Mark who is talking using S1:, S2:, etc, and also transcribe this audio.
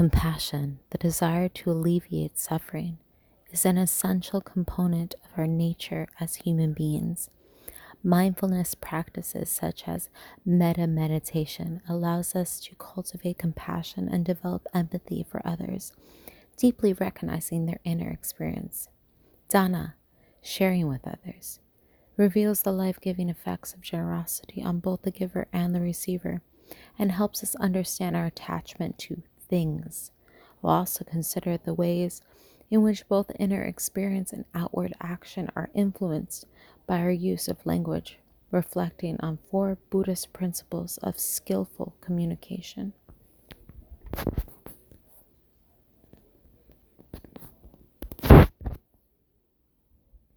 S1: Compassion, the desire to alleviate suffering, is an essential component of our nature as human beings. Mindfulness practices such as metta meditation allows us to cultivate compassion and develop empathy for others, deeply recognizing their inner experience. Dana, sharing with others, reveals the life-giving effects of generosity on both the giver and the receiver and helps us understand our attachment to things. We'll also consider the ways in which both inner experience and outward action are influenced by our use of language, reflecting on four Buddhist principles of skillful communication.